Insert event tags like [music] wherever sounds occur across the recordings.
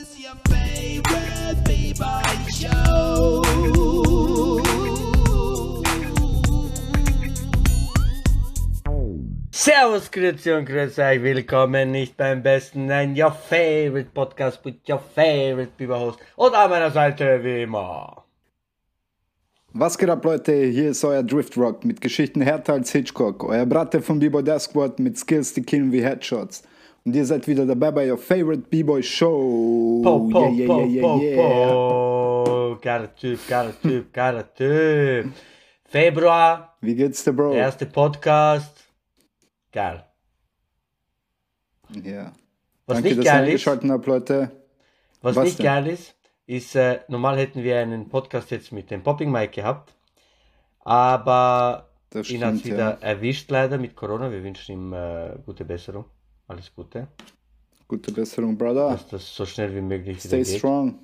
is your favorite B-Boy Show? Servus, Grüezi und Grüß euch, willkommen nicht beim besten, nein, your favorite podcast with your favorite Biber Host und an meiner Seite wie immer. Was geht ab, Leute? Hier ist euer Drift Rock mit Geschichten härter als Hitchcock. Euer Bratte vom Death Squad mit Skills, die killen wie Headshots. Und ihr seid wieder dabei bei your favorite B-Boy Show. Po, po, yeah, yeah, po, yeah, yeah, po, yeah. po. Geiler Typ, geiler Typ, geiler Typ. Februar, Wie geht's dir, Bro? der erste Podcast. Geil. Ja. Was Danke, nicht geil ist, habt, Leute. was, Was nicht denn? geil ist, ist, äh, normal hätten wir einen Podcast jetzt mit dem Popping Mike gehabt, aber Das ihn hat stimmt, wieder ja. erwischt leider mit Corona. Wir wünschen ihm äh, gute Besserung. Alles Gute. Gute Besserung, Brother. Dass das so schnell wie möglich wieder Stay geht. strong.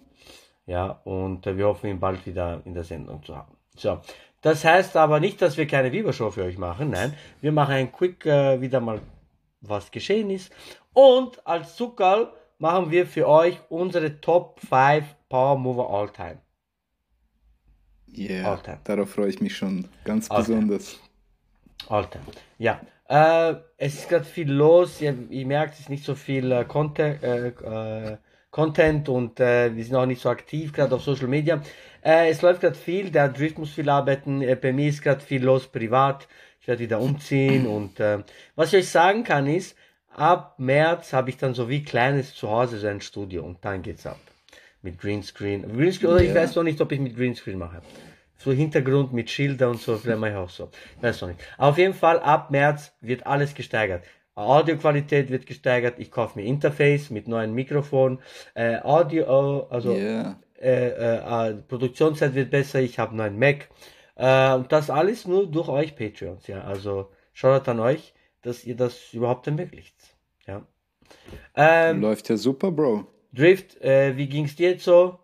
Ja, und äh, wir hoffen, ihn bald wieder in der Sendung zu haben. So. Das heißt aber nicht, dass wir keine Viva-Show für euch machen. Nein, wir machen ein Quick äh, wieder mal, was geschehen ist. Und als Zuckerl machen wir für euch unsere Top 5 Power Mover All Time. Yeah, Okay. darauf freue ich mich schon ganz Okay. besonders. Alter. Ja. Äh, es ist gerade viel los. Ihr, ihr merkt, es ist nicht so viel äh, Content, äh, äh, Content und äh, wir sind auch nicht so aktiv, gerade auf Social Media. Äh, es läuft gerade viel. Der Drift muss viel arbeiten. Äh, bei mir ist gerade viel los privat. Ich werde wieder umziehen und äh, was ich euch sagen kann ist, ab März habe ich dann so wie kleines Zuhause so ein Studio und dann geht's ab. Mit Greenscreen. Greenscreen oder ich Ja. weiß noch nicht, ob ich mit Greenscreen mache. So Hintergrund mit Schilder und so, vielleicht mache ich auch so. Weiß noch nicht. Auf jeden Fall, ab März wird alles gesteigert. Audioqualität wird gesteigert. Ich kaufe mir Interface mit neuen Mikrofon. Äh, Audio, also Yeah. äh, äh, äh, Produktionszeit wird besser. Ich habe neuen Mac. Äh, und das alles nur durch euch Patreons. Ja, also schaut an euch, dass ihr das überhaupt ermöglicht. Ja. Ähm, Läuft ja super, Bro. Drift, äh, wie ging's dir jetzt so?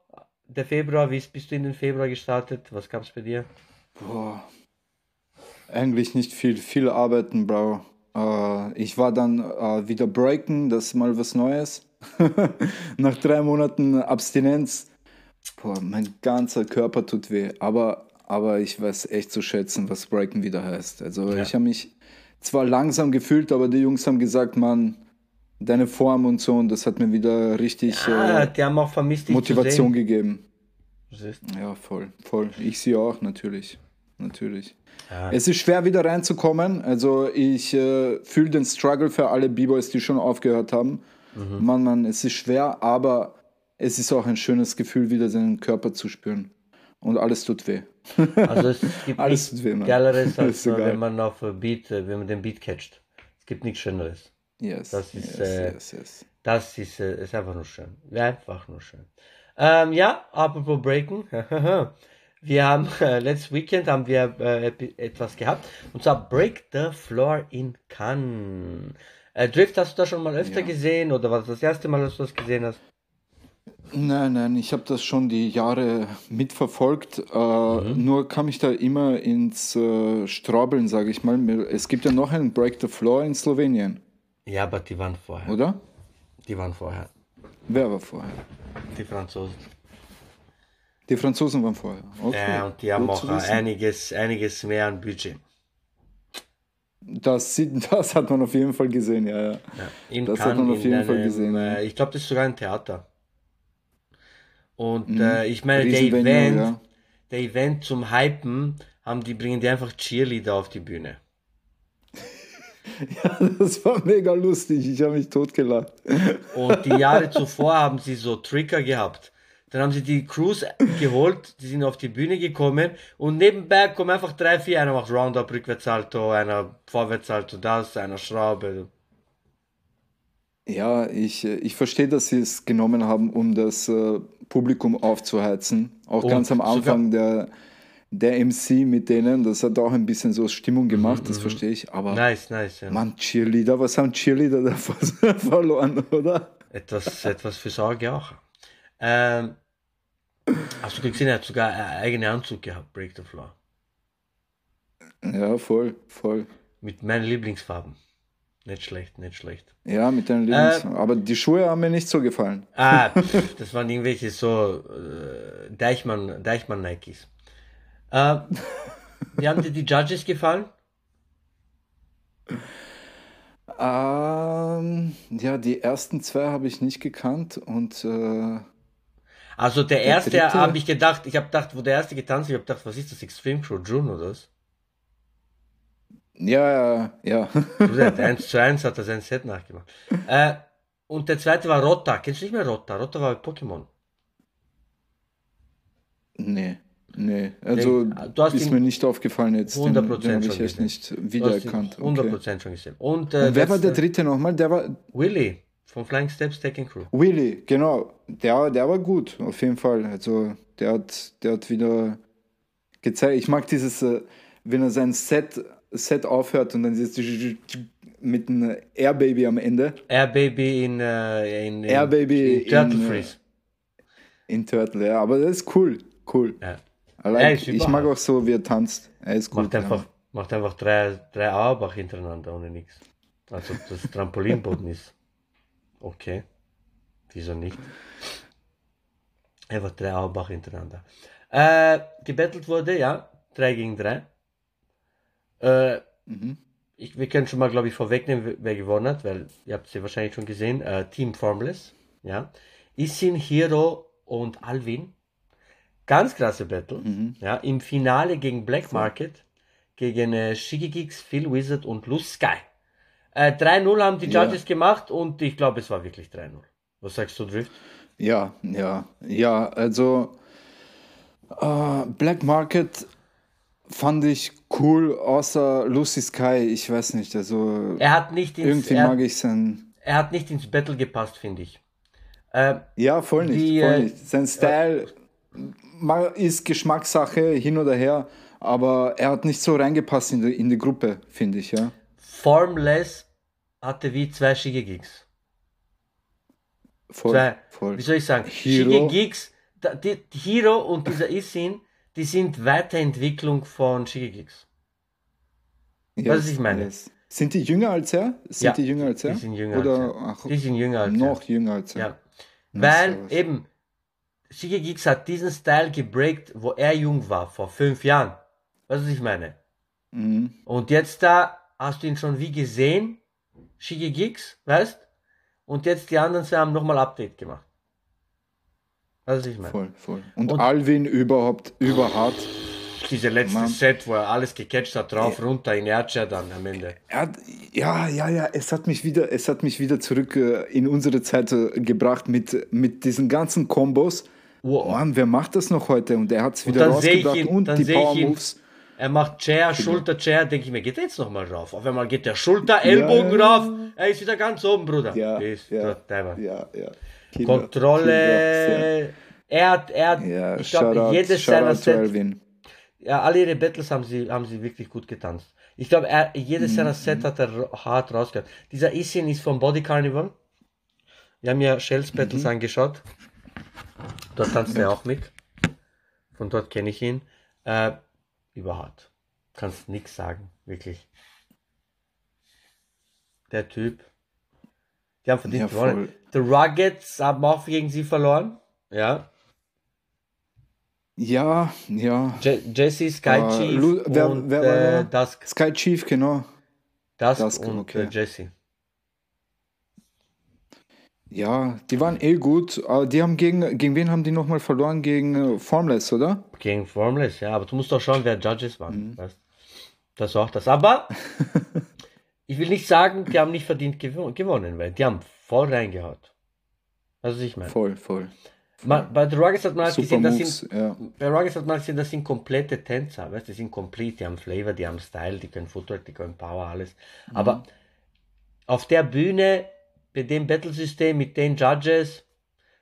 Der Februar, wie ist- bist du in den Februar gestartet? Was gab's bei dir? Boah. Eigentlich nicht viel, viel arbeiten, Bro. Äh, ich war dann äh, wieder breaken, das ist mal was Neues. [laughs] Nach drei Monaten Abstinenz. Boah, mein ganzer Körper tut weh. Aber, aber ich weiß echt zu schätzen, was breaken wieder heißt. Also Ja. ich habe mich zwar langsam gefühlt, aber die Jungs haben gesagt, Mann, deine Form und so, und das hat mir wieder richtig Ah, äh, vermisst, Motivation gegeben. Ja, voll, voll. Ich sie auch, natürlich. Natürlich. Ja. Es ist schwer wieder reinzukommen. Also ich äh, fühle den Struggle für alle B-Boys, die schon aufgehört haben. Mhm. Mann, Mann, es ist schwer, aber es ist auch ein schönes Gefühl, wieder seinen Körper zu spüren. Und alles tut weh. Also es [laughs] gibt Alles nichts tut weh, Mann. Geileres, [laughs] als wenn man auf Beat, äh, wenn man den Beat catcht. Es gibt nichts Schöneres. Yes, Das ist, yes, äh, yes, yes. Das ist, äh, ist einfach nur schön. Einfach nur schön. Ähm, ja, apropos Breaken. [laughs] wir haben, äh, letztes Weekend haben wir äh, etwas gehabt. Und zwar Break the Floor in Cannes. Äh, Drift hast du das schon mal öfter Ja. gesehen oder war das das erste Mal, dass du das gesehen hast? Nein, nein, ich habe das schon die Jahre mitverfolgt. Äh, Mhm. Nur kam ich da immer ins äh, Strabeln, sage ich mal. Es gibt ja noch einen Break the Floor in Slowenien, Ja, aber die waren vorher. oder? Die waren vorher. Wer war vorher? Die Franzosen. Die Franzosen waren vorher. Okay, Ja, und die haben gut auch einiges, einiges mehr an Budget. Das, sieht, [laughs] das hat man auf jeden Fall gesehen, ja, ja. In Das hat Cannes, man auf jeden Fall einem, gesehen, ja. Äh, ich glaube, das ist sogar ein Theater. Und Mhm. äh, ich meine, der Event, ja. der Event zum Hypen, haben die, bringen die einfach Cheerleader auf die Bühne. [laughs] ja. Das war mega lustig. Ich habe mich totgelacht. Und die Jahre [laughs] zuvor haben sie so Trigger gehabt. Dann haben sie die Crews geholt, die sind auf die Bühne gekommen und nebenbei kommen einfach drei, vier, einer macht Roundup, Rückwärtssalto, einer Vorwärtssalto, das, einer Schraube. Ja, ich, ich verstehe, dass sie es genommen haben, um das äh, Publikum aufzuheizen. Auch Und ganz am Anfang der, der MC mit denen. Das hat auch ein bisschen so Stimmung gemacht, das verstehe ich. Aber Mhm, Nice, nice, ja. Mann, Cheerleader, was haben Cheerleader da [laughs] verloren, oder? Etwas, etwas für Sorge auch. Ähm, hast du gesehen, er hat sogar einen eigenen Anzug gehabt, Break the Floor. Ja, voll, voll. Mit meinen Lieblingsfarben. Nicht schlecht, nicht schlecht. Ja, mit deinen Lieblings. Aber die Schuhe haben mir nicht so gefallen. Ah, [laughs] pff, das waren irgendwelche so äh, Deichmann, Deichmann Nikes. Äh, wie haben dir die Judges gefallen? Ähm, ja, die ersten zwei habe ich nicht gekannt und äh, Also der erste dritte? habe ich gedacht, ich habe gedacht, wo der erste getanzt, ich habe gedacht, was ist das Extreme Crew June oder was? ja, ja, ja. Du sagst, 1 [laughs] zu 1 hat er sein Set nachgemacht. Äh, und der zweite war Rotta. Kennst du nicht mehr Rotta? Rotta war Pokémon. nee, nee. Also du hast ist mir nicht aufgefallen jetzt. 100% den, den habe ich echt nicht wiedererkannt. 100% Okay. schon gesehen. Und, äh, Und wer war der letzte- dritte nochmal? Der war Willy von Flying Steps Taking Crew. Willy, genau. Der, der war gut, auf jeden Fall. Also der hat, der hat wieder gezeigt. Ich mag dieses, äh, wenn er sein Set, Set aufhört und dann dieses mit einem Air Baby am Ende. Air Baby in, äh, in, in, Air Baby in Turtle in, äh, Freeze. In Turtle, ja. Aber das ist cool. Cool. Ja. Like, ich mag auch so, wie er tanzt. Er ist gut. Macht einfach, macht einfach drei, drei Auerbach hintereinander ohne nichts. Also das Trampolinboden ist okay. Wieso nicht? Einfach drei Auerbach hintereinander. Äh, gebettelt wurde, ja, 3 gegen 3. Äh, Mhm. ich, wir können schon mal, glaube ich, vorwegnehmen, wer gewonnen hat, weil ihr habt sie wahrscheinlich schon gesehen. Äh, Team Formless, ja. Isin, Hiro und Alvin. Ganz klasse Battle. Mhm. Ja, Im Finale gegen Black Market, gegen äh, Shigigix, Phil Wizard und Luz Sky. Äh, 3-0 haben die Ja. Judges gemacht und ich glaube, es war wirklich 3-0. Was sagst du, Drift? Ja, ja, ja. Also äh, Black Market fand ich cool, außer Lucy Sky. Ich weiß nicht. Also Er hat nicht ins, irgendwie er, mag ich sein. er hat nicht ins Battle gepasst, finde ich. Äh, Ja, voll nicht. Die, voll äh, nicht. Sein Style ma- ist Geschmackssache hin oder her, aber er hat nicht so reingepasst in die, in die Gruppe, finde ich, ja. Formless hatte wie zwei Shigegigs. Voll, Zwei, voll. wie soll ich sagen? Hero. Shigegigs, da- die, die Hero und dieser Isin, die sind Weiterentwicklung von Shigegigs. Yes, was ich meine. yes. Sind die jünger als er? Sind Ja, die jünger als er? Die sind jünger Oder als er. ach, Die sind jünger als er. noch jünger als er? Ja. Weil servus. Eben, Shigegigs hat diesen Style gebreakt, wo er jung war, vor fünf Jahren. Weißt du, was ich meine? Mhm. Und jetzt da hast du ihn schon wie gesehen, Shigegigs, weißt? Und jetzt die anderen zwei haben nochmal Update gemacht. Weißt du, was ich meine? Voll, voll. Und, Und- Alvin überhaupt überhart. Diese letzte Mann. Set, wo er alles gecatcht hat, drauf, runter, in Ercia dann am Ende. Hat, ja, ja, ja, es hat mich wieder, es hat mich wieder zurück äh, in unsere Zeit äh, gebracht mit, mit diesen ganzen Kombos. Wow. Mann, wer macht das noch heute? Und er hat es wieder rausgebracht ihn, und dann die sehe ich Power Moves. er macht Chair, Schulter, Chair, denke ich mir, geht er jetzt nochmal rauf? Auf einmal geht der Schulter, Ellbogen ja. rauf, er ist wieder ganz oben, Bruder. Ja, Ist ja, ja, ja. Killer, Kkontrolle, er hat, er hat. Ja, ich glaube, jedes seiner Sets, ja, alle ihre Battles haben sie, haben sie wirklich gut getanzt. Ich glaube, jedes Mhm. seiner Set hat er hart rausgehört. Dieser Isin ist vom Body Carnival. Wir haben ja Shells Mhm. Battles angeschaut. Dort tanzt er auch mit. Von dort kenne ich ihn. Äh, überhart. Kannst nix sagen, wirklich. Der Typ. Die haben verdient Ja, gewonnen. The Ruggeds haben auch gegen sie verloren. Ja. Ja, ja. Je Jesse, Sky Äh, Chief Lu- wer- und wer war äh? Dusk. Sky Chief, genau. Dusk, Dusk, und okay. äh, Jesse. Ja, die waren eh gut. Aber die haben gegen, gegen wen haben die nochmal verloren? Gegen äh, Formless, oder? Gegen Formless, ja, aber du musst doch schauen, wer Judges waren. Mhm. Weißt? Das ist auch das. Aber [laughs] ich will nicht sagen, die haben nicht verdient gewo gewonnen, weil die haben voll reingehaut. Also ich meine. Voll, voll. Ma- Bei The Ruggers hat man halt gesehen, das Moves, sind, ja. bei Ruggers hat man gesehen, das sind komplette Tänzer, weißt die sind komplett, die haben Flavor, die haben Style, die können Footwork, die können Power, alles. Mhm. Aber auf der Bühne, bei dem Battlesystem mit den Judges,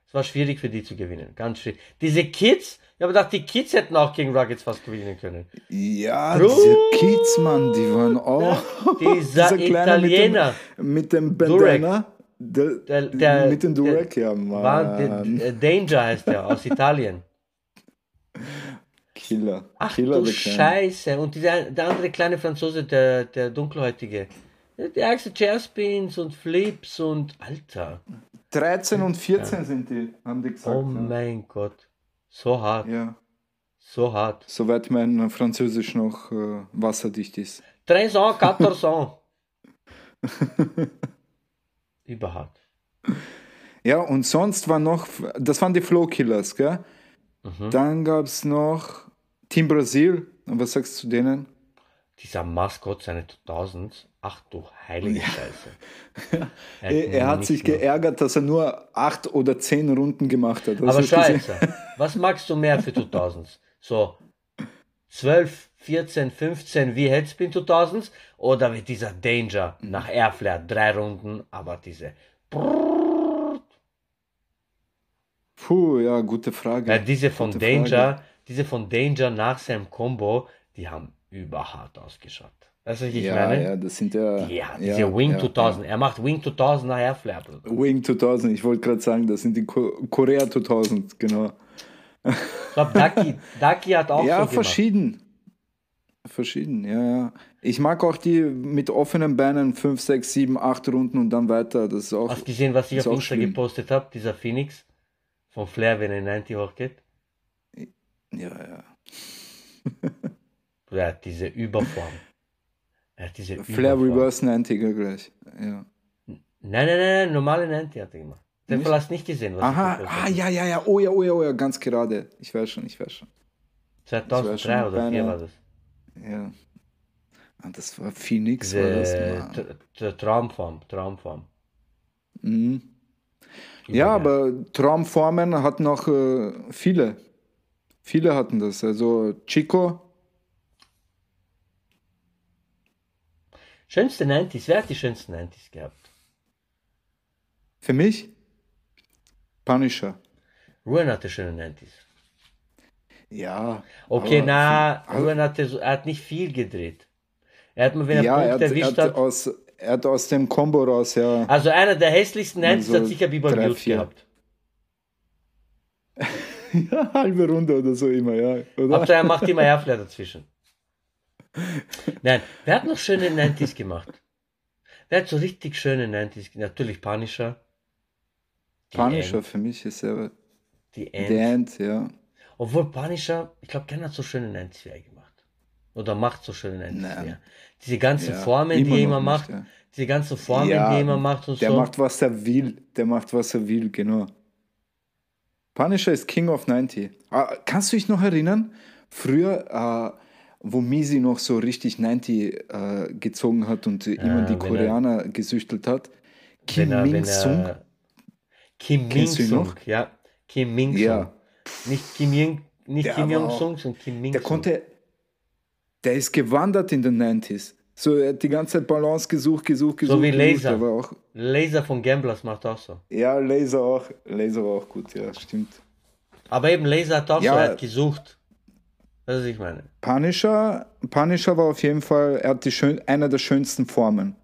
es war schwierig für die zu gewinnen, ganz schwierig. Diese Kids, ich habe gedacht, die Kids hätten auch gegen Ruggets fast gewinnen können. Ja, Bruder! diese Kids, Mann, die waren auch. Dieser [laughs] Italiener. Mit dem, mit dem Bandana. Der, Der- der- mit dem Durek, ja, War, Mann. der Danger heißt der, aus Italien. Killer. Ach Killer, du. Scheiße. Und dieser, der andere kleine Franzose, der, der dunkelhäutige. Die ärgste Chairspins und Flips und Alter. 13 und 14 sind die, haben die gesagt. Oh ja. mein Gott. So hart. ja. So hart. Soweit mein Französisch noch äh, wasserdicht ist. 13 ans, [laughs] 14 ans. Überhart. Ja, und sonst war noch, das waren die Flow Killers, gell? Mhm. Dann gab es noch Team Brasil. Und was sagst du zu denen? Dieser Maskott seine 2000s. Ach du heilige Scheiße. [laughs] Er, er hat nicht sich mehr- geärgert, dass er nur acht oder zehn Runden gemacht hat. Aber das gesehen? Scheiße, was magst du mehr für 2000s? So 12, 14, 15 wie Headspin 2000s oder wie dieser Danger nach Airflare, drei Runden, aber diese. Puh, ja, gute Frage. Ja, diese von Gute Danger, diese von Danger nach seinem Combo, die haben überhart ausgeschaut. Weißt du, was ich ja, meine? ja, das sind ja. Ja, ja, diese Wing ja, 2000. Er macht Wing 2000 nach Airflare, Bruder. ja. Wing 2000, ich wollte gerade sagen, das sind die Ko Korea 2000, genau. Ich glaube, Ducky, [laughs] Ducky hat auch ja, so gemacht. verschieden. Verschieden, ja, ja. Ich mag auch die mit offenen Beinen 5, 6, 7, 8 Runden und dann weiter. Das ist auch. Hast du gesehen, was ich auf Insta schlimm. gepostet habe? Dieser Phoenix von Flair, wenn er in 90 hochgeht. Ja, ja. Hat diese Überform. Er hat diese Flair. Reverse 90 ja, gleich. Ja. Nein, nein, nein, normale 90 hat er gemacht. Den Nicht? Hast nicht gesehen, was Aha, ah, ja, ja, ja. Oh ja, oh ja, oh ja, ganz gerade. Ich weiß schon, ich weiß schon. 2003 schon oder 4 beinahe- war das. Ja. Ah, das war Phoenix, war das, Mann. Tra- Tra- Traumform, Traumform. Mhm. Ja, Übergeil. aber Traumformen hatten auch äh, viele. Viele hatten das. Also Chico, Schönste 90s, wer hat die schönsten 90s gehabt? für mich Punisher. Ruin hatte schöne 90s. Ja. Okay, aber na, für- Ruin hatte so, er hat nicht viel gedreht. Er hat mal, wenn er ja, er Punkte hat, er, erwischt hat hat, aus, er hat aus dem Combo raus, ja. also einer der hässlichsten 90s so hat sicher Bieber vier. gehabt. [laughs] ja. Halbe Runde oder so immer, ja. Oder? Hauptsache er macht immer Airflare dazwischen. Nein, wer hat noch schöne 90s gemacht? Wer hat so richtig schöne 90s gemacht? Natürlich Punisher. Die Punisher End, für mich ist ja die End. End, ja. Obwohl Punisher, ich glaube, keiner hat so schöne 90s wie er gemacht. Oder macht so schöne 90s Nein. mehr. Diese ganzen ja. Formen, die er immer nicht, macht, Ja. diese ganzen Formen, Ja, die er immer macht und Der so. macht, was er will. Der macht, was er will, genau. Punisher ist King of 90. Ah, kannst du dich noch erinnern? Früher, äh, wo Misi noch so richtig 90 äh, gezogen hat und äh, immer die wenn er- Koreaner gesüchtelt hat. Kim er, wenn Min Sung. er, Kim Min Kennst du ihn Sung, noch? ja. Kim Min Sung. Ja. Nicht Kim Jong, nicht Der Kim war Jong auch- Sung, sondern Kim Min Der konnte, der ist gewandert in den 90s. So, er hat die ganze Zeit Balance gesucht, gesucht, gesucht. wie gesucht. Laser. Auch, Laser von Gamblers macht auch so. ja, Laser auch. Laser war auch gut, ja, stimmt. Aber eben Laser hat auch Ja. so, er hat gesucht. Das ist, was ich meine. Punisher, Punisher war auf jeden Fall, er hat die schön, einer der schönsten Formen.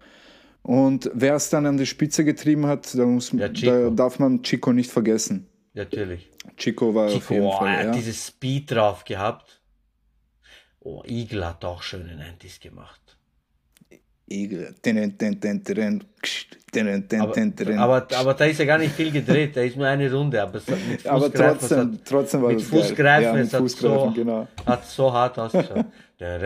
Und wer es dann an die Spitze getrieben hat, da, muss, Ja, da darf man Chico nicht vergessen. Natürlich. Chico war auf Chico, jeden oh, er Fall, hat ja. dieses Speed drauf gehabt. Oh, Eagle hat auch schöne 90s gemacht. Igel. Aber, aber, aber da ist ja gar nicht viel gedreht, da ist nur eine Runde, aber es hat mit [laughs] Aber trotzdem, hat, trotzdem war mit das geil. Fußgreifen, ja, mit es hat Fußgreifen, so, genau. hat so hart ausgeschaut. [laughs] Ah,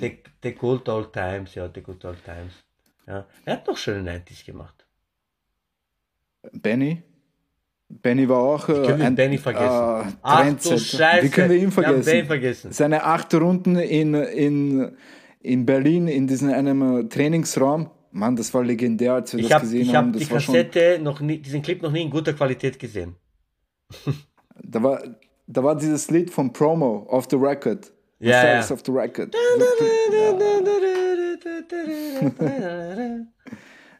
the, the good old times, ja, the good old times. Ja. Er hat noch schöne 90s gemacht. Benny? Benny war auch äh, können wir ein Benny vergessen? Äh, Ach du. Scheiße, Wie können wir ihn wir vergessen? Benny vergessen. Seine acht Runden in, in, in Berlin in diesem einem äh, Trainingsraum. Mann, das war legendär, als wir Ich das habe gesehen ich haben. hab Das die schon, Kassette noch nie, diesen Clip noch nie in guter Qualität gesehen. da, war, da war dieses Lied von Promo, Off the Record. Ja, Status ja. Off the Record.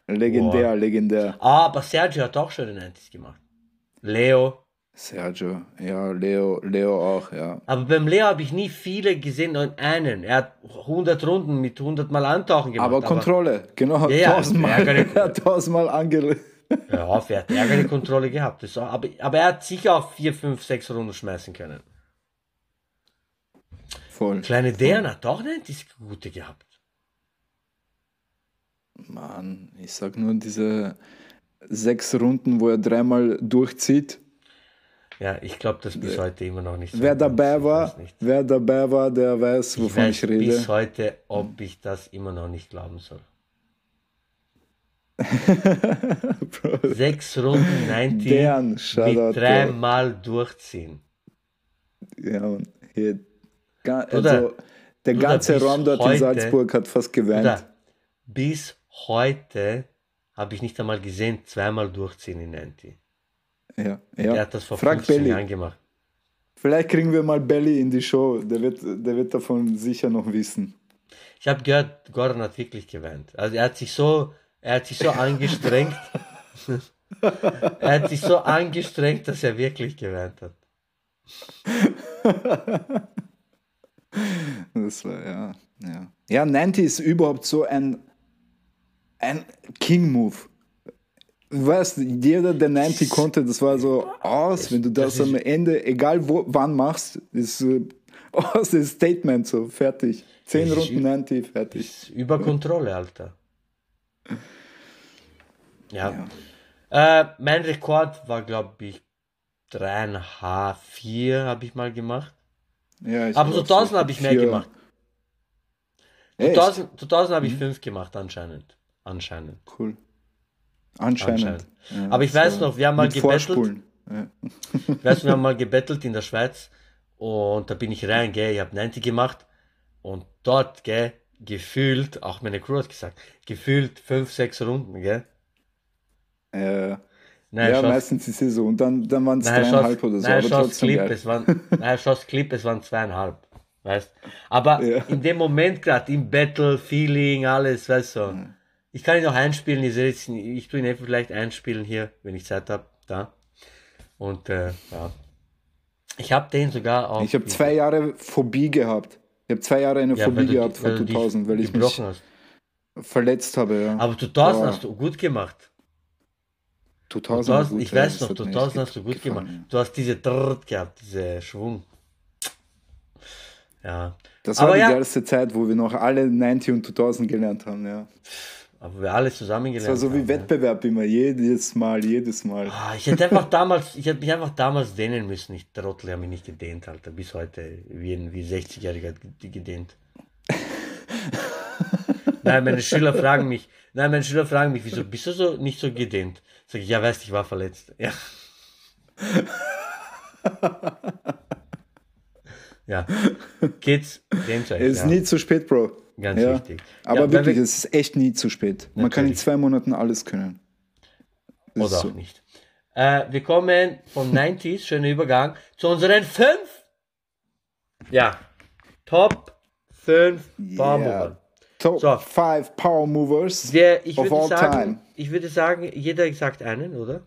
Legendär, legendär. Ah, aber Sergio hat auch schöne 90s gemacht. Leo. Sergio, ja, Leo, Leo auch, ja. Aber beim Leo habe ich nie viele gesehen, nur einen. Er hat 100 Runden mit 100 Mal Antauchen gemacht. Aber Kontrolle, genau, Ja, ja, tausendmal, [laughs] er hat tausendmal ange... Ja, er hat ärgerliche Kontrolle gehabt. Das, aber, aber er hat sicher auch 4, 5, 6 Runden schmeißen können. voll. Kleine Dern hat auch 90s gute gehabt. Mann, ich sag nur diese sechs Runden, wo er dreimal durchzieht. Ja, ich glaube das bis heute immer noch nicht. so Wer dabei Ich war, wer dabei war, der weiß, Ich wovon weiß ich, rede. bis heute, ob ich das immer noch nicht glauben soll. [laughs] Sechs Runden 90 Dern, Shoutout, mit dreimal durchziehen. ja, Mann. Hier, ga, Bruder, also, der ganze Raum dort in heute- Salzburg hat fast geweint. Bis heute habe ich nicht einmal gesehen, zweimal durchziehen in 90. Ja, Der ja. hat das vor Frag 15 Belly. Jahren gemacht. Vielleicht kriegen wir mal Belly in die Show. Der wird, der wird davon sicher noch wissen. Ich habe gehört, Gordon hat wirklich geweint. Also er hat sich so, er hat sich so angestrengt. [laughs] er hat sich so angestrengt, dass er wirklich geweint hat. Das war, ja, ja. Ja, 90 ist überhaupt so ein, ein King-Move. Du weißt, jeder, der 90 konnte, das war so aus, wenn du das, das am Ende, egal wo, wann machst, ist äh, [laughs] aus das Statement so, fertig. Zehn Runden ü- 90, fertig. Über Kontrolle, Alter. Ja. Äh, mein Rekord war, glaube ich, 3,5, 4 habe ich mal gemacht. Ja, ich Aber war so auch so 1000 habe ich mehr gemacht. Echt? 1000, 1000 habe ich Mhm. 5 gemacht, anscheinend. Anscheinend. Cool. Anscheinend. Anscheinend. Ja, Aber ich weiß noch, wir haben mal gebettelt. Ja. Ich weiß, wir haben mal gebettelt in der Schweiz und da bin ich rein, gell, ich habe 90 gemacht und dort, gell, gefühlt, auch meine Crew hat gesagt, gefühlt 5, 6 Runden, gell. Äh, Nein, ja, meistens ist es so. Und dann, dann waren es dreieinhalb Schoss, oder so. nein, aber Clip, geil. es waren, nein, Schoss Clip, es waren zweieinhalb, weißt. Aber Ja. in dem Moment gerade, im Battle, Feeling, alles, weißt du. Ich kann ihn noch einspielen, ich, jetzt- ich tue ihn einfach vielleicht einspielen hier, wenn ich Zeit habe, da. Und, äh, ja. Ich habe den sogar auch. Ich habe zwei Jahre Phobie gehabt. Ich habe zwei Jahre eine Ja, Phobie gehabt vor du dich 2000, weil ich mich hast. verletzt habe. Ja. Aber 2000 Aber hast du gut gemacht. 2000, war 2000, gut, ich ja, weiß noch, hat mir 2000 echt hast du gut gefallen, gemacht. Du hast diese Drrrt gehabt, diese Schwung. Ja. Das war Aber die ja, geilste Zeit, wo wir noch alle 90 und 2000 gelernt haben. Ja. Aber wir alle zusammen Das war so wie haben, Wettbewerb immer, jedes Mal, jedes Mal. Ja. Ah, ich hätte einfach damals, ich hätte mich einfach damals dehnen müssen. Ich Trottel habe mich nicht gedehnt, Alter. Bis heute, wie ein wie 60-Jähriger ge- gedehnt. nein, meine Schüler fragen mich, nein, meine Schüler fragen mich, wieso bist du so nicht so gedehnt? Sag ich, ja, weißt, ich war verletzt. Ja. ja. Kids, dehnt euch. Es ist ja. nie zu spät, Bro. Ganz ja. wichtig. Aber Ja, wirklich, wir- es ist echt nie zu spät. Man kann in Natürlich. zwei Monaten alles können. Das Oder ist auch so. nicht. Äh, wir kommen von 90s, schöner Übergang, zu unseren fünf. Ja. Top 5 Baumwolle. Top So. 5 Power Movers Wir, ich, of würde all sagen, time. ich würde sagen, jeder sagt einen, oder?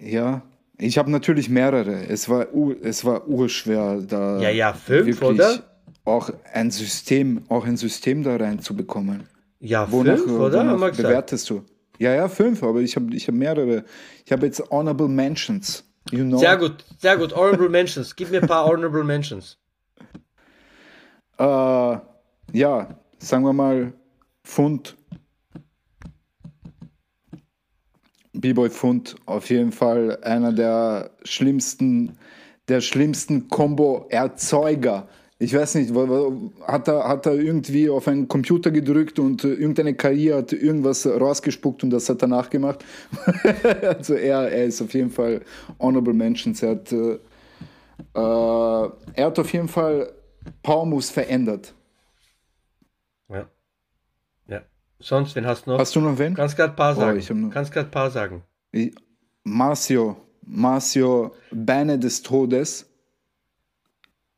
Ja, ich habe natürlich mehrere. Es war, es war urschwer, da Ja, ja, fünf, wirklich oder? Auch ein System, auch ein System da reinzubekommen. Ja, Wonach, fünf, oder? Wonach bewertest du? Ja, ja, fünf, aber ich habe ich hab mehrere. Ich habe jetzt Honorable Mentions. You know? Sehr gut, sehr gut. Honorable Mentions. Gib mir ein paar Honorable Mentions. Äh, ja, sagen wir mal Fund. B-Boy Fund, auf jeden Fall einer der schlimmsten, der schlimmsten Combo-Erzeuger. Ich weiß nicht, hat er, hat er irgendwie auf einen Computer gedrückt und äh, irgendeine KI hat irgendwas rausgespuckt und das hat er nachgemacht. [laughs] also er, er ist auf jeden Fall Honorable Mentions. Er hat, äh, äh, er hat auf jeden Fall Power Moves verändert. Ja. Ja. Sonst, wen hast du noch? Hast du noch wen? Kannst gerade ein paar Oh, sagen. hab noch- Kannst gerade ein paar sagen. Ich- Marcio, Marcio, Beine des Todes,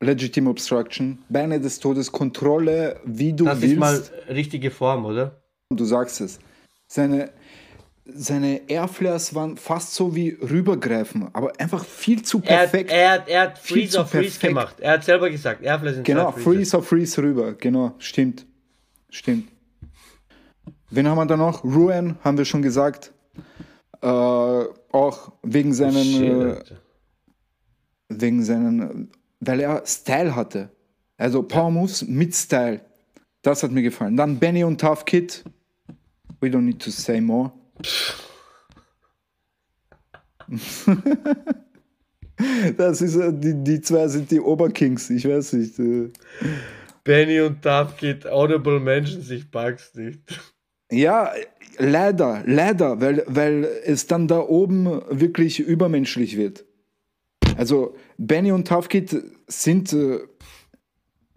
Legitimate Obstruction, Beine des Todes, Kontrolle, wie du Das willst. ist mal richtige Form, oder? Du sagst es. Seine, seine Airflares waren fast so wie rübergreifen, aber einfach viel zu Er hat, perfekt. er hat, er hat Viel Freeze auf Freeze perfekt. gemacht. Er hat selber gesagt, Airfly sind genau, Freeze auf Freeze rüber. Genau, stimmt. Stimmt. Wen haben wir da noch? Ruin, haben wir schon gesagt. Äh, auch wegen seinen, Shit, äh, wegen seinen weil er Style hatte. Also Power Moves mit Style. Das hat mir gefallen. Dann Benny und Tough Kid. We don't need to say more. [laughs] Das ist, äh, die, die zwei sind die Oberkings, ich weiß nicht. äh. Benny und Duff geht Audible Mentions, ich pack's nicht. Ja, leider, leider, weil, weil es dann da oben wirklich übermenschlich wird. Also Benny und Tough sind äh,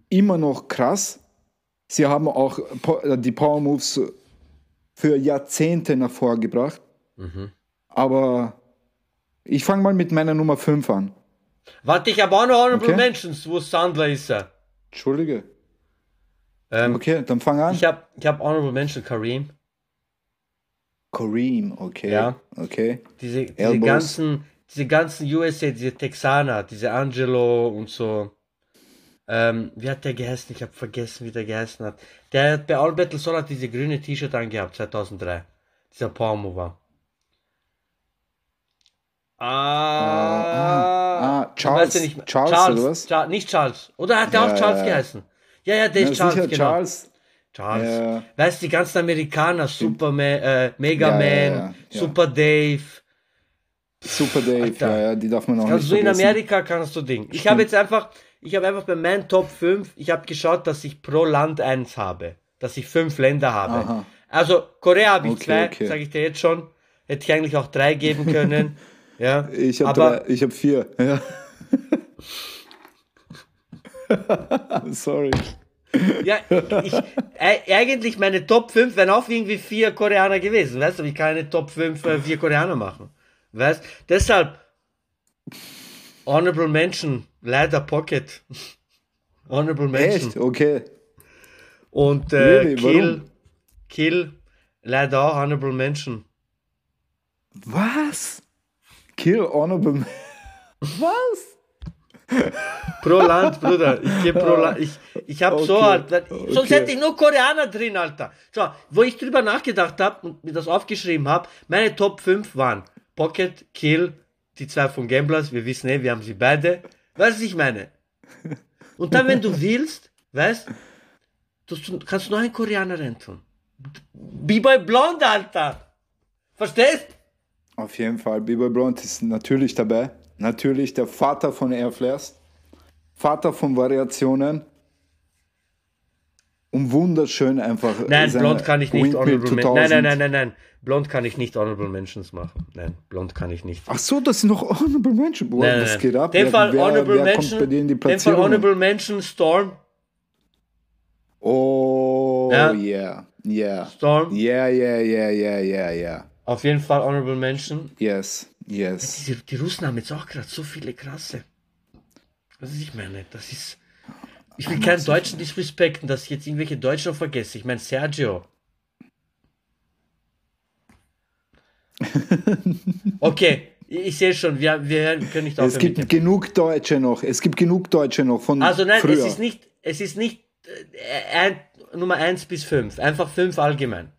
immer noch krass. Sie haben auch äh, die Power Moves für Jahrzehnte nach vorgebracht. Aber ich fange mal mit meiner Nummer 5 an. Warte, ich habe auch noch Honorable Okay. Mentions. Wo Sandler ist er? Entschuldige. Ähm, Okay, dann fang an. Ich habe ich hab Honorable Mention Kareem. Kareem, okay. Ja. Okay. Diese, diese ganzen, diese ganzen USA, diese Texaner, diese Angelo und so. Ähm, wie hat der geheißen? Ich habe vergessen, wie der geheißen hat. Der hat bei All Battle Soul hat diese grüne T-Shirt angehabt, 2003. Dieser Power Mover. Ah, ah, ah, Charles- weiß ja nicht mehr. Charles Charles oder was? Char- nicht Charles. Oder hat der Ja, auch Charles ja, geheißen? Ja, ja, der Ja, ist Charles, genau. Charles. Charles. Ja. Weißt du, die ganzen Amerikaner, Superman, äh, Mega Man. Super Dave. Super Dave, Alter. ja, ja, die darf man auch Kannst nicht du in. Amerika kannst du Ding. Ich habe jetzt einfach, ich habe einfach bei meinen Top 5, ich habe geschaut, dass ich pro Land eins habe. Dass ich fünf Länder habe. Aha. Also Korea habe ich Okay, zwei, okay. sage ich dir jetzt schon. Hätte ich eigentlich auch drei geben können. [laughs] ja. Ich habe ich habe vier. Ja. [laughs] Sorry. ja, ich, äh, eigentlich meine Top 5 wären auch irgendwie vier Koreaner gewesen. Weißt du, ich kann eine Top 5 äh, vier Koreaner machen. Weißt Deshalb Honorable Mention, leider Pocket. [laughs] Honorable Mention. Echt? Okay. Und äh, Really? Kill, Warum? Kill, leider auch Honorable Mention. Was? Kill Honorable Man- [laughs] Was? Pro Land, Bruder. Ich gebe pro Land. Ich, ich habe so Okay. halt. weil- Sonst Okay. hätte ich nur Koreaner drin, Alter. So, wo ich drüber nachgedacht habe und mir das aufgeschrieben habe, meine Top 5 waren Pocket, Kill, die zwei von Gamblers. Wir wissen eh, wir haben sie beide. Weißt du, was ich meine? [laughs] Und dann, wenn du willst, weißt du, kannst du noch einen Koreaner reintun. B-Boy Blonde, Alter. Verstehst? Auf jeden Fall, B-Boy Blonde ist natürlich dabei. Natürlich der Vater von Airflares. Vater von Variationen. Und wunderschön einfach. Nein, blond kann ich nicht Windmill Honorable Men 2000. Nein, nein, nein, nein, nein. Blond kann ich nicht Honorable Mentions machen. Nein, blond kann ich nicht. Ach so, das sind noch Honorable Mention. Boah, Nein, nein, geht ab? Wer- Fall wer, Honorable wer Mention. kommt bei dir in die dem Fall Platzierung? Honorable Mention Storm. Oh, Ja. yeah, yeah. Storm. Yeah, yeah, yeah, yeah, yeah, yeah. Auf jeden Fall Honorable Mention. Yes, yes. Die, die Russen haben jetzt auch gerade so viele krasse. Was ich meine, das ist. Ich will keinen Deutschen disrespekten, dass ich jetzt irgendwelche Deutschen noch vergesse. Ich meine Sergio. [laughs] Okay, ich, sehe schon, wir, wir können nicht Es aufhören dem gibt genug Deutsche noch. Es gibt genug Deutsche noch von Also nein, früher. es ist nicht, es ist nicht äh, ein, Nummer 1 bis 5, einfach 5 allgemein.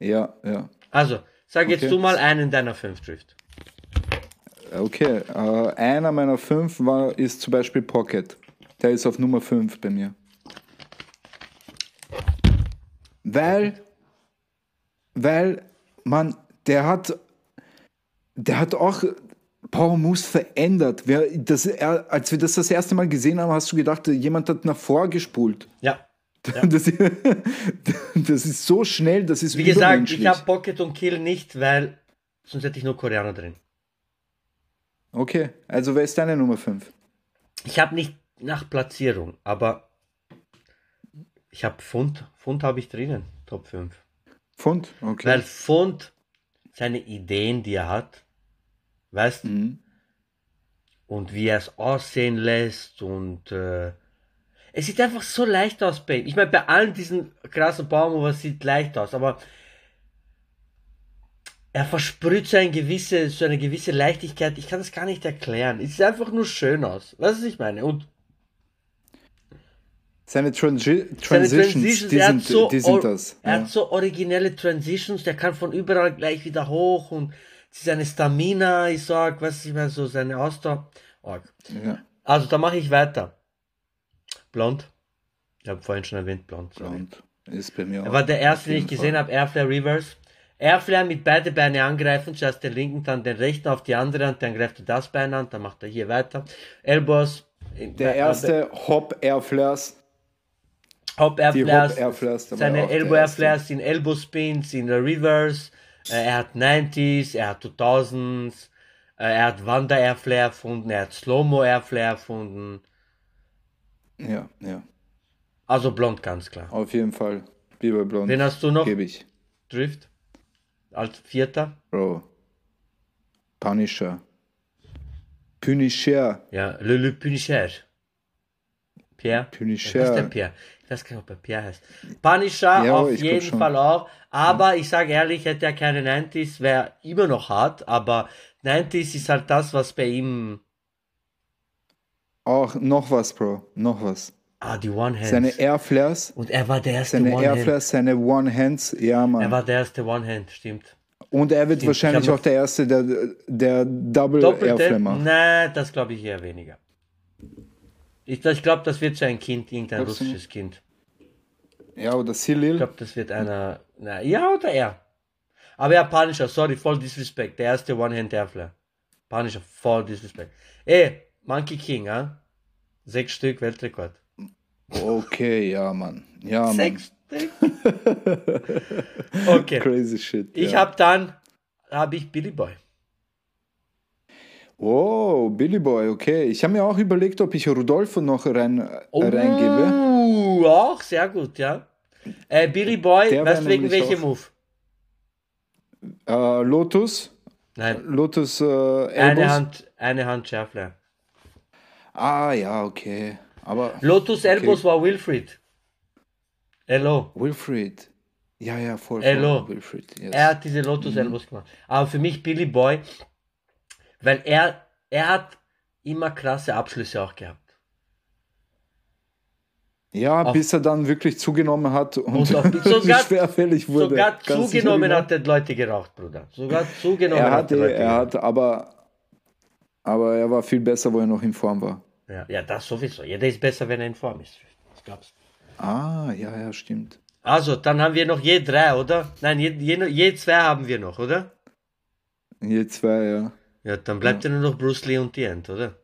Ja, ja. Also, sag jetzt Okay. du mal einen deiner 5 Drift. Okay, äh, einer meiner fünf war, ist zum Beispiel Pocket. Der ist auf Nummer 5 bei mir. Weil, weil man, der hat, der hat auch Power Moves verändert. Das, er, als wir das das erste Mal gesehen haben, hast du gedacht, jemand hat nach vorgespult. Ja. [laughs] Das, das ist so schnell, das ist Wie gesagt, ich habe Pocket und Kill nicht, weil sonst hätte ich nur Koreaner drin. Okay, also wer ist deine Nummer 5? Ich habe nicht nach Platzierung, aber ich habe Pfund. Pfund habe ich drinnen, Top 5. Pfund? Okay. Weil Pfund seine Ideen, die er hat, weißt Mhm. und wie er es aussehen lässt und äh, es sieht einfach so leicht aus, Babe. Ich meine, bei allen diesen krassen Baumhovers sieht leicht aus, aber er versprüht so, ein gewisse, so eine gewisse Leichtigkeit. Ich kann das gar nicht erklären. Es sieht einfach nur schön aus. Weißt du, was ich meine? Und Seine Transi seine Transitions, die, sind, so, die sind das. Er Ja. hat so originelle Transitions, der kann von überall gleich wieder hoch und seine Stamina ist arg, was ich meine, so seine Ausdauer. Ja. Also, da mache ich weiter. Blond. Ich habe vorhin schon erwähnt, blond. sorry. Und ist bei mir Er war der erste, den ich gesehen habe, Airflare Reverse. Airflare mit beide Beine angreifen, zuerst den linken, dann den rechten auf die andere Hand, dann greift er das Bein an, dann macht er hier weiter. Elbows. Der erste Hop Airflares. Hop da war Seine Elbow erste. Airflares in Elbow Spins, in der Reverse. Äh, er hat 90s, er hat 2000s. Äh, er hat Wander Airflare erfunden, er hat Slow-Mo Airflare erfunden. Ja, ja. Also blond, ganz klar. Auf jeden Fall. Biber Blond. Wen hast du noch? Gebe ich. Drift. Als Vierter. Bro. Punisher. Punisher. Ja, Le Le Punisher. Pierre. Punisher. Was ist der Pierre? Ich weiß gar nicht, ob er Pierre heißt. Punisher Ja, auf jeden. Fall auch. Aber ich sage ehrlich, hätte er keine 90s, wäre immer noch hart. Aber 90s ist halt das, was bei ihm. Auch noch was, Bro. Noch was. Ah, die One-Hands. Seine Airflares. Und er war der erste Seine One-Hand. Airflares, seine One-Hands. Ja, Er Mann. war der erste One-Hand, stimmt. Und er wird Stimmt, wahrscheinlich auch der Erste, der, der Double Doppelte? Airflare macht. Nein, das glaube ich eher weniger. Ich, ich glaube, das wird so ein Kind, irgendein Glaubst russisches Kind. Ja, oder Ich Silil. glaube, das wird einer. Na, ja oder er. Aber ja, Punisher, sorry, voll Disrespect. Der erste One-Hand-Airflare. Punisher, voll Disrespect. Ey, Monkey King, ah? Sechs Stück Weltrekord. Okay, ja, Mann. Ja, Mann. Sechs Stück? [laughs] okay. Crazy shit. Ich ja. habe dann, habe ich Billy Boy. Oh, Billy Boy, okay. Ich habe mir auch überlegt, ob ich Rudolfo noch rein, Oh, reingebe. auch sehr gut, ja. Äh, Billy Boy, Der wär wegen welchem Move? Äh, Lotus. Nein, Lotus äh, eine. Hand, eine Hand Schärfler. Ah, ja, okay. Aber Lotus Elbows war Wilfried. Hello. Wilfried. Ja, ja, voll. voll. Hello. Wilfried, yes. Er hat diese Lotus. Elbows gemacht. Aber für mich Billy Boy, weil er, er hat immer krasse Abschlüsse auch gehabt. ja, auf- bis er dann wirklich zugenommen hat und, Und [laughs] sogar- schwerfällig wurde. Sogar zugenommen hat er Leute geraucht, Bruder. Sogar [laughs] zugenommen Er hat hatte, er Leute er hat, aber, aber er war viel besser, wo er noch in Form war. Ja, ja, das sowieso. Jeder ist besser, wenn er in Form ist. Was glaubst du? Ah, ja, ja, stimmt. Also, dann haben wir noch je drei, oder? Nein, je, je, je zwei haben wir noch, oder? Je zwei, ja. Ja, dann bleibt ja nur noch Bruce Lee und die End, oder?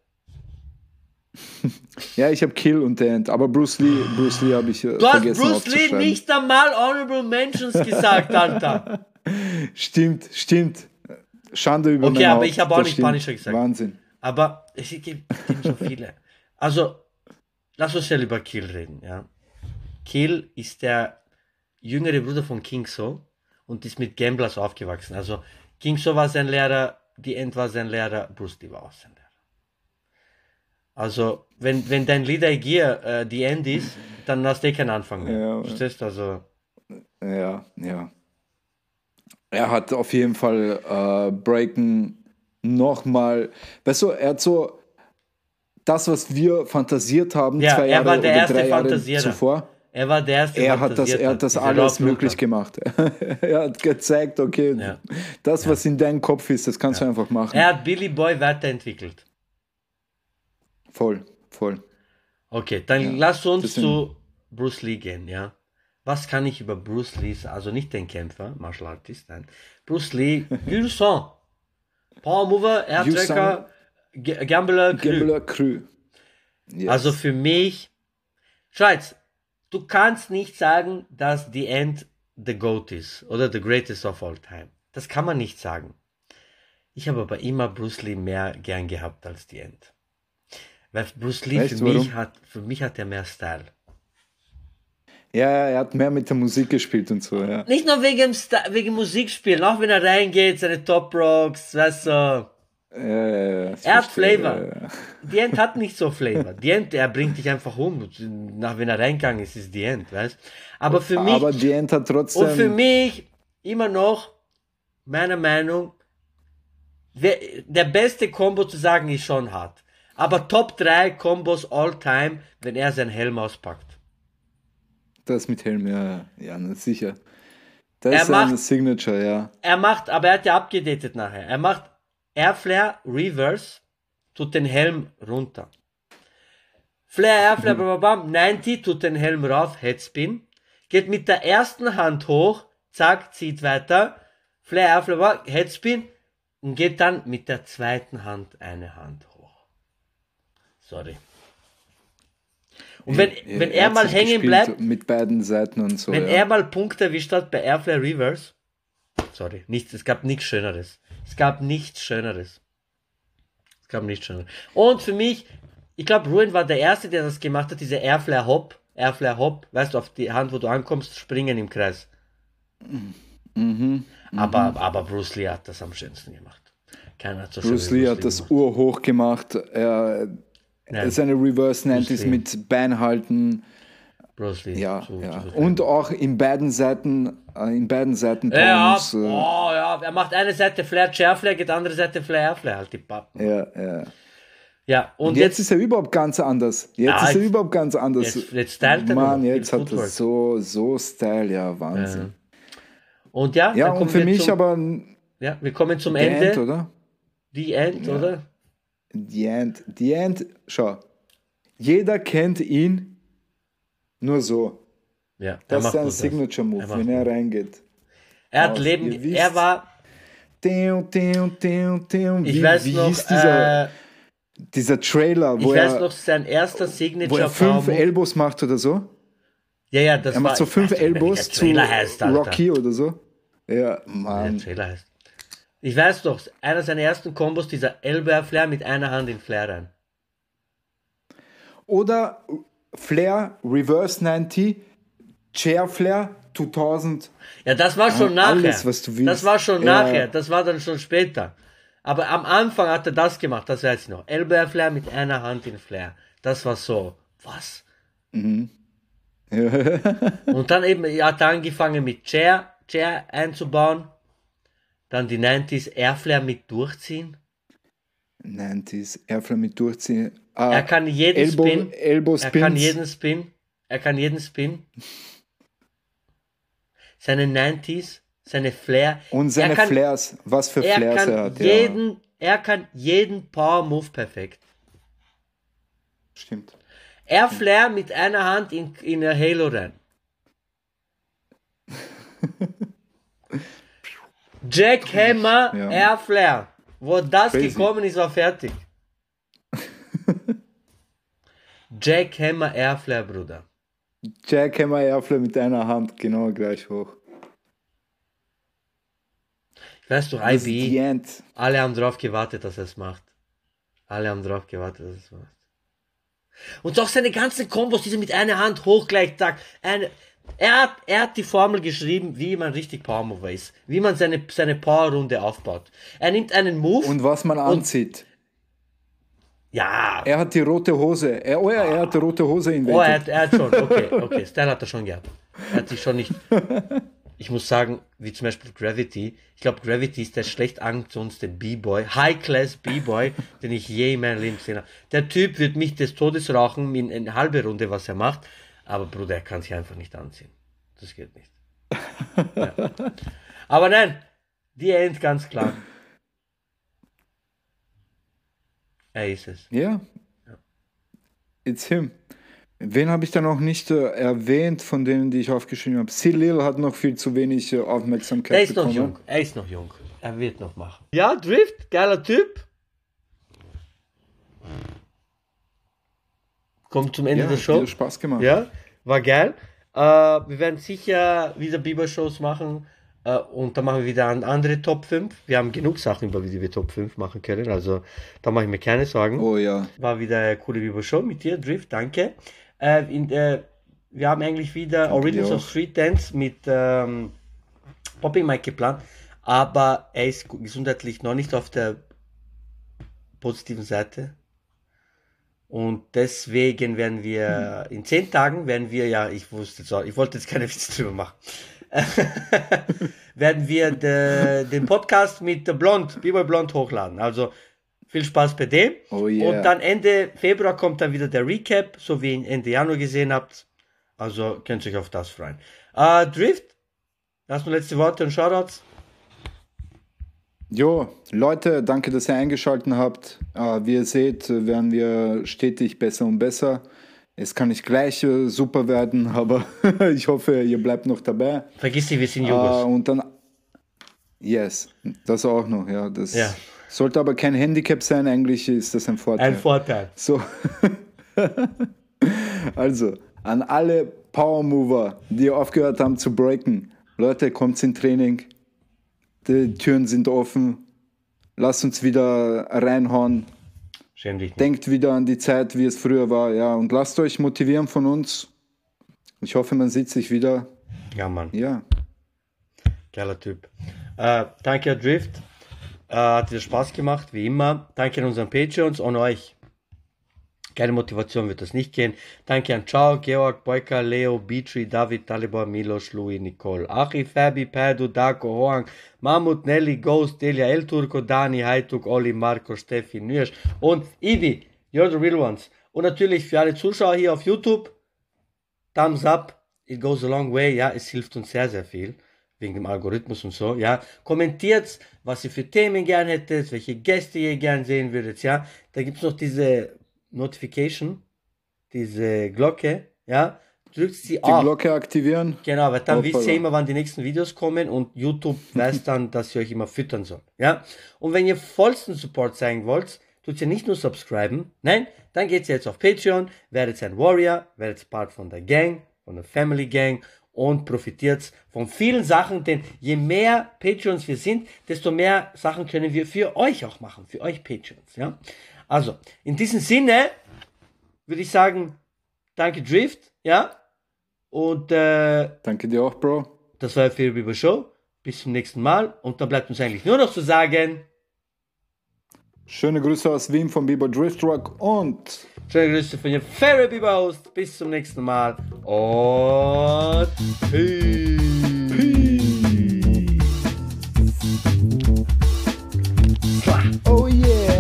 [laughs] Ja, ich habe Kill und The End, aber Bruce Lee, Bruce Lee habe ich äh, Du hast vergessen Bruce Lee nicht einmal Honorable Mentions gesagt, Alter. [laughs] Stimmt, stimmt. Schande über Okay, aber Haupt, ich habe auch nicht stimmt. Punisher gesagt. Wahnsinn. Aber es gibt, gibt so viele. Also, lass uns schnell über Kill reden, ja. Kill ist der jüngere Bruder von King So und ist mit Gamblers aufgewachsen. Also, King So war sein Lehrer, die End war sein Lehrer, auch sein Lehrer. Also, wenn, wenn dein Leader Gear äh, die End ist, dann hast du keinen Anfang mehr. Ja, Verstehst? Also, Ja, ja. Er hat auf jeden Fall äh, Breaken nochmal. Weißt du, er hat so das, was wir fantasiert haben, Ja, zwei er Jahre war der oder erste drei Jahre zuvor. Er war der erste, Er hat das, er hat das alles möglich hat. gemacht. [laughs] er hat gezeigt, okay, Ja. das, was in deinem Kopf ist, das kannst du einfach machen. Er hat Billy Boy weiterentwickelt. Voll, voll. Okay, dann Ja, lass uns deswegen- zu Bruce Lee gehen, ja. Was kann ich über Bruce Lee, sagen? also nicht den Kämpfer, Martial Artist, nein. Bruce Lee, [laughs] Gülson, Power Mover, Airtracker, G- Gambler, Krü. Gambler Crew. Yes. Also für mich, Schweiz, du kannst nicht sagen, dass The End the GOAT ist oder the greatest of all time. Das kann man nicht sagen. Ich habe aber immer Bruce Lee mehr gern gehabt als The End. Weil Bruce Lee Echt? für mich Warum? hat, für mich hat er mehr Style. ja, er hat mehr mit der Musik gespielt und so, ja. Nicht nur wegen, wegen Musikspielen, auch wenn er reingeht, seine Top Rocks, weißt du. Das Er hat Flavor. Die End hat nicht so Flavor. Die End, er bringt dich einfach um. Nach wenn er reingegangen ist, ist die End, weißt Aber für mich, Aber die End hat trotzdem. und für mich immer noch, meiner Meinung, wer, der beste Combo zu sagen ist schon hart. Aber Top 3 Combos all time, wenn er seinen Helm auspackt. Das mit Helm, ja, ja, sicher. Das Er ist eine macht- Signature, ja. Er macht, aber er hat ja abgedatet nachher. Er macht Airflare Reverse, tut den Helm runter. Flair, Airflare, bam, bam, bam, 90, tut den Helm rauf, Headspin, geht mit der ersten Hand hoch, zack, zieht weiter, Flair, Airflare, bam, Headspin und geht dann mit der zweiten Hand eine Hand hoch. Sorry. Und wenn, wenn er, hat mal hängen bleibt, Mit beiden Seiten und so. wenn ja. er mal Punkte erwischt hat bei Airflare Reverse, sorry, nichts, es gab nichts Schöneres. Es gab nichts Schöneres. Es gab nichts Schöneres. Und für mich, ich glaube, Ruin war der Erste, der das gemacht hat, diese Airflare Hop, Airflare Hop, weißt du, auf die Hand, wo du ankommst, springen im Kreis. Mhm. Aber, aber Bruce Lee hat das am schönsten gemacht. Keiner hat so Bruce Lee hat das gemacht. urhoch gemacht. Er, Nein, seine Reverse Bruce 90s Lee. mit Bein halten. Bruce. Ja, so- ja. Und auch in beiden Seiten, äh, in beiden Seiten Ja, äh, oh, ja, er macht eine Seite Flair, Chair Flair, geht andere Seite Flair, Airflare, halt die Pappen. ja, ja. Ja, und, Und jetzt, jetzt ist er überhaupt ganz anders. Jetzt Ah, ist er jetzt- überhaupt ganz anders. jetzt- jetzt stylt er Mann, jetzt hat er so, so Style, ja, Wahnsinn. und ja, Ja, und für mich zum, aber ja, wir kommen zum Ende. End, oder? Die End, oder? The End. The End, schau. Jeder kennt ihn nur so. Ja, Das ist macht sein gut das. Signature Move, Er macht wenn er reingeht. Er hat aus. Leben, wisst- er war, ding, ding, ding. ich Wie, weiß wie noch, hieß dieser, äh, dieser Trailer, ich wo weiß er, noch, sein erster wo Signature er fünf Elbows macht oder so? Ja, ja, das Er macht war, so fünf ich weiß Elbows zu Trailer heißt. Rocky oder so. Ja, Wie der Mann. Trailer heißt. Ich weiß doch, einer seiner ersten Kombos, dieser Elbow Flair mit einer Hand in Flair rein. Oder Flair, Reverse 90, Chair Flair 2000. Ja, das war schon Ja, nachher. alles, was du willst. Das war schon Ja. nachher, das war dann schon später. Aber am Anfang hat er das gemacht, das weiß ich noch. Elbow Flair mit einer Hand in Flair. Das war so, was? [laughs] Und dann eben, er hat angefangen mit Chair, Chair einzubauen. Dann die 90s Airflare mit durchziehen. 90s, Airflow mit durchziehen. Ah, Er kann jeden Elbow, Spin. Elbow Er kann jeden Spin. Er kann jeden Spin. Seine 90s, seine Flair. Und seine kann, Flares. Was für Er Flares kann er hat. jeden, er kann jeden Power Move perfekt. Ja, stimmt. Er Flair mit einer Hand in, in der Halo rein. [laughs] Jack Hammer, Ja. Air Flair. Wo das Crazy. gekommen ist, war fertig. Jack Hammer, Air Flair, Bruder. Jackhammer Airflow mit einer Hand, genau gleich hoch. Ich weiß doch, IB, end. alle haben drauf gewartet, dass er es macht. Alle haben drauf gewartet, dass er es macht. Und auch seine ganzen Kombos, diese mit einer Hand hoch gleich, zack. Eine, er, hat, er hat die Formel geschrieben, wie man richtig Power Mover ist. Wie man seine, seine Power-Runde aufbaut. Er nimmt einen Move. Und was man anzieht. Ja. Er hat die rote Hose. Er, oh ja, er hat die rote Hose in Oh, er hat, er hat schon. Okay, okay. Style hat er schon gehabt. Er hat sich schon nicht. Ich muss sagen, wie zum Beispiel Gravity. Ich glaube, Gravity ist der schlecht angezogenste B-Boy, High-Class B-Boy, den ich je in meinem Leben gesehen habe. Der Typ wird mich des Todes rauchen in eine halbe Runde, was er macht. Aber Bruder, er kann sich einfach nicht anziehen. Das geht nicht. Ja. Aber nein, die End ganz klar. Er ist es. Ja. It's him. Wen habe ich da noch nicht äh, erwähnt von denen, die ich aufgeschrieben habe? Silil hat noch viel zu wenig äh, Aufmerksamkeit Er ist noch bekommen. jung. Er ist noch jung. Er wird noch machen. Ja, Drift, geiler Typ. Kommt zum Ende Ja, der hat Show. wieder Spaß gemacht. Ja, war geil. Äh, wir werden sicher wieder Biber-Shows machen. Äh, und dann machen wir wieder an andere Top 5. Wir haben genug Sachen, über die wir Top 5 machen können. Also da mache ich mir keine Sorgen. Oh ja. War wieder eine coole Biber-Show mit dir, Drift, danke. Äh, in, äh, wir haben eigentlich wieder Origins dir of. Street Dance mit ähm, Popping Mike geplant, aber er ist gesundheitlich noch nicht auf der positiven Seite. Und deswegen werden wir in zehn Tagen werden wir, ja, ich wusste ich wollte jetzt keine Witze drüber machen, [laughs] werden wir de, den Podcast mit Blond, Biber Blond hochladen. Also viel Spaß bei dem. Oh yeah. Und dann Ende Februar kommt dann wieder der Recap, so wie ihr ihn Ende Januar gesehen habt. Also könnt ihr euch auf das freuen. Äh, Drift, hast du letzte Worte und Shoutouts? Jo, Leute, danke, dass ihr eingeschaltet habt. Äh, wie ihr seht, werden wir stetig besser und besser. Es kann nicht gleich äh, super werden, [laughs] aber [laughs] ich hoffe, ihr bleibt noch dabei. Vergiss nicht, wir sind Äh, Jugos. und dann, yes, das auch noch, ja. Das Ja. sollte aber kein Handicap sein, eigentlich ist das ein Vorteil. Ein Vorteil. So. [laughs] also, an alle Power Mover, die aufgehört haben zu breaken. Leute, kommt in Training. Die Türen sind offen. Lasst uns wieder reinhauen. Denkt wieder an die Zeit, wie es früher war. Ja, und lasst euch motivieren von uns. Ich hoffe, man sieht sich wieder. Ja, Mann. Ja. Geiler Typ. Äh, danke, Herr Drift. Äh, hat wieder Spaß gemacht, wie immer. Danke an unseren Patreons und euch. Keine Motivation wird das nicht gehen. Danke an Ciao, Georg, Boyka, Leo, Beatree, David, Talibor, Milos, Louis, Nicole, Achi, Fabi, Pedro, Daco, Hoang, Mahmut, Nelly, Ghost, Delia, El Turco, Dani, Haituk, Oli, Marco, Steffi, Nürsch und Ivi. You're the real ones. Und natürlich für alle Zuschauer hier auf YouTube, Thumbs up, it goes a long way, ja, es hilft uns sehr, sehr viel, wegen dem Algorithmus und so, ja. Kommentiert, was ihr für Themen gern hättet, welche Gäste ihr gern sehen würdet, ja. Da gibt's noch diese Notification, diese Glocke, ja. Drückt sie Die auf. Glocke aktivieren. Genau, weil dann wisst ihr immer, wann die nächsten Videos kommen und YouTube [laughs] weiß dann, dass ihr euch immer füttern soll. Ja? Und wenn ihr vollsten Support zeigen wollt, tut ihr nicht nur subscriben, nein, dann geht's jetzt auf Patreon, werdet ein Warrior, werdet Part von der Gang, von der Family Gang und profitiert von vielen Sachen, denn je mehr Patreons wir sind, desto mehr Sachen können wir für euch auch machen, für euch Patreons, ja. Also, in diesem Sinne würde ich sagen, danke Drift, ja, und äh, Danke dir auch, Bro. das war für Biber Show. Bis zum nächsten Mal. Und dann bleibt uns eigentlich nur noch zu sagen, Schöne Grüße aus Wien von Bieber Drift Rock und schöne Grüße von Ihrem Favorite Biber Host. Bis zum nächsten Mal. Und Peace. Oh yeah!